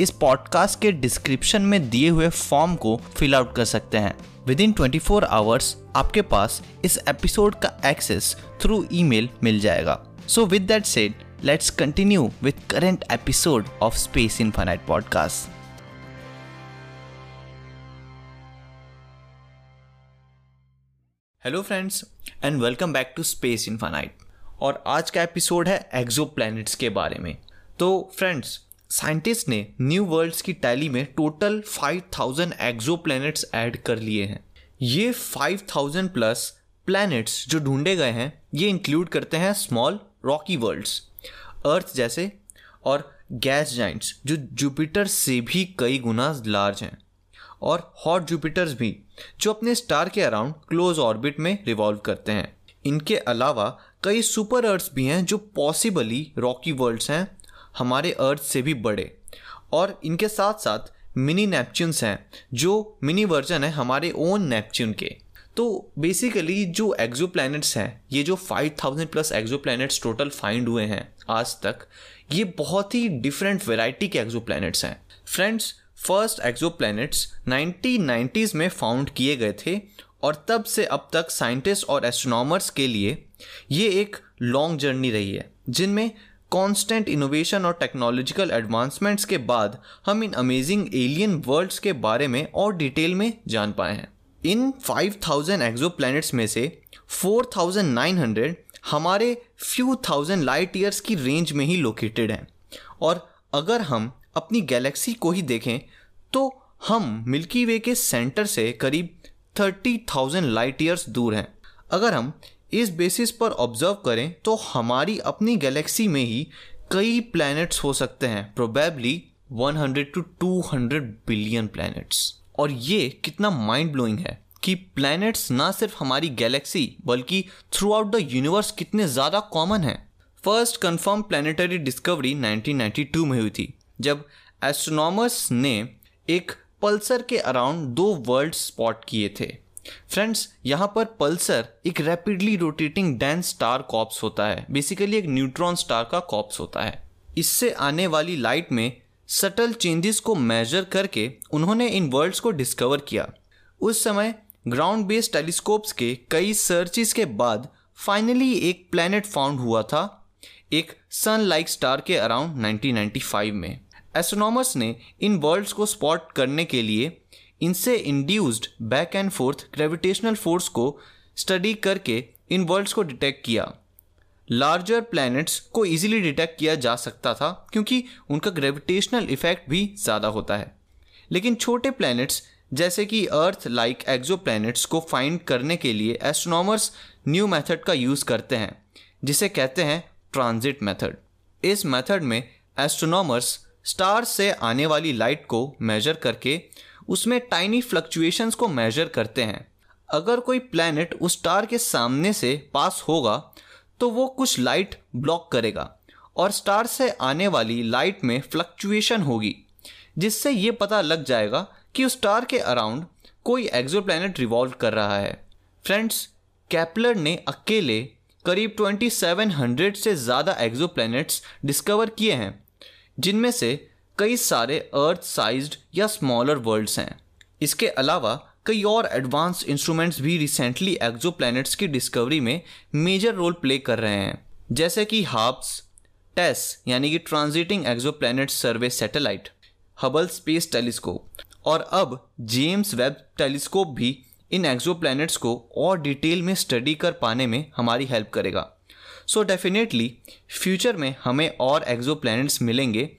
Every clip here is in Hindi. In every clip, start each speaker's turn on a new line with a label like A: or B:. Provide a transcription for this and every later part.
A: इस पॉडकास्ट के डिस्क्रिप्शन में दिए हुए फॉर्म को फिल आउट कर सकते हैं। Within twenty four hours आपके पास इस एपिसोड का एक्सेस थ्रू ईमेल मिल जाएगा। So with that said let's continue with current episode of Space Infinite podcast hello friends and welcome back to Space Infinite और आज का एपिसोड है एक्जो के बारे में। तो फ्रेंड्स साइंटिस्ट ने न्यू वर्ल्ड्स की टैली में टोटल 5000 एक्जो प्लैनेट्स ऐड कर लिए हैं। ये 5000 प्लस प्लैनेट्स जो ढूंढे गए हैं, ये इंक्लूड करते हैं स्मॉल रॉकी वर्ल्ड्स अर्थ जैसे, और गैस जाइंट्स जो जुपिटर से भी कई गुना लार्ज हैं। और हॉट जुपिटर्स भी, जो अपने स्टार के अराउंड क्लोज ऑर्बिट में रिवॉल्व करते हैं। इनके अलावा कई सुपर अर्थ भी हैं जो पॉसिबली रॉकी वर्ल्ड्स हैं। हमारे अर्थ से भी बड़े। और इनके साथ साथ मिनी नेपच्यून्स हैं, जो मिनी वर्जन है हमारे ओन नेपच्यून के। तो बेसिकली जो एक्जो हैं, ये जो 5000 प्लस एक्जो टोटल फाइंड हुए हैं आज तक, ये बहुत ही डिफरेंट वेराइटी के एक्जो हैं। Friends first exo planets nineties में फाउंड किए गए थे, और तब से अब तक साइंटिस्ट और एस्ट्रोनॉमर्स के लिए ये एक लॉन्ग जर्नी रही है, जिनमें कांस्टेंट इनोवेशन और टेक्नोलॉजिकल एडवांसमेंट्स के बाद हम इन अमेजिंग एलियन वर्ल्ड्स के बारे में और डिटेल में जान पाए हैं। इन 5000 एक्जो में से 4900 हमारे फ्यू थाउज़ेंड लाइट ईयर्स की रेंज में ही लोकेटेड हैं। और अगर हम अपनी गैलेक्सी को ही देखें तो हम मिल्की वे के सेंटर से करीब थर्टी थाउज़ेंड लाइट ईयर्स दूर हैं। अगर हम इस बेसिस पर ऑब्ज़र्व करें तो हमारी अपनी गैलेक्सी में ही कई प्लैनेट्स हो सकते हैं। प्रोबेबली 100 टू 200 बिलियन प्लैनेट्स और ये कितना माइंड ब्लोइंग है कि प्लैनेट्स ना सिर्फ़ हमारी गैलेक्सी बल्कि थ्रू आउट द यूनिवर्स कितने ज़्यादा कॉमन हैं। फ़र्स्ट कंफर्म प्लानिटरी डिस्कवरी 1992 में हुई थी, जब एस्ट्रोनॉमर्स ने एक पल्सर के अराउंड दो वर्ल्ड स्पॉट किए थे। फ्रेंड्स यहाँ पर पल्सर एक rapidly rotating dense star corpse होता है। बेसिकली एक न्यूट्रॉन स्टार का कॉप्स होता है। इससे आने वाली लाइट में सटल चेंजेस को मेजर करके उन्होंने इन वर्ल्ड्स को डिस्कवर किया। उस समय ग्राउंड बेस्ड टेलीस्कोप्स के कई सर्चिस के बाद फाइनली एक प्लैनेट फाउंड हुआ था, एक सन लाइक स्टार के अराउंड 1995 में। एस्ट्रोनॉमर्स ने इन वर्ल्ड्स को स्पॉट करने के लिए इनसे induced back and forth gravitational force को स्टडी करके इन वर्ल्ड्स को डिटेक्ट किया। लार्जर प्लैनेट्स को इजीली डिटेक्ट किया जा सकता था, क्योंकि उनका ग्रेविटेशनल इफ़ेक्ट भी ज़्यादा होता है। लेकिन छोटे प्लैनेट्स जैसे कि अर्थ लाइक एक्जो को फाइंड करने के लिए एस्ट्रोनॉमर्स न्यू मेथड का यूज़ करते हैं, जिसे कहते हैं ट्रांजिट मेथड इस मेथड में एस्ट्रोनॉमर्स स्टार से आने वाली लाइट को मेजर करके उसमें टाइनी फ्लक्चुएशंस को मेजर करते हैं। अगर कोई प्लैनेट उस स्टार के सामने से पास होगा तो वो कुछ लाइट ब्लॉक करेगा और स्टार से आने वाली लाइट में फ्लक्चुएशन होगी, जिससे ये पता लग जाएगा कि उस स्टार के अराउंड कोई एक्जो रिवॉल्व कर रहा है। फ्रेंड्स कैपलर ने अकेले करीब 2700 से ज़्यादा एक्जो डिस्कवर किए हैं, जिनमें से कई सारे अर्थ साइज्ड या स्मॉलर वर्ल्ड्स हैं। इसके अलावा कई और एडवांस इंस्ट्रूमेंट्स भी रिसेंटली एक्जो की डिस्कवरी में मेजर रोल प्ले कर रहे हैं। जैसे कि हाब्स टेस यानी कि transiting exo survey satellite Hubble space telescope और अब जेम्स वेब टेलीस्कोप भी इन एक्जो को और डिटेल में स्टडी कर पाने में हमारी हेल्प करेगा। सो डेफिनेटली फ्यूचर में हमें और एक्जो मिलेंगे।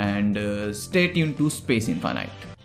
B: and stay tune to Space Infinite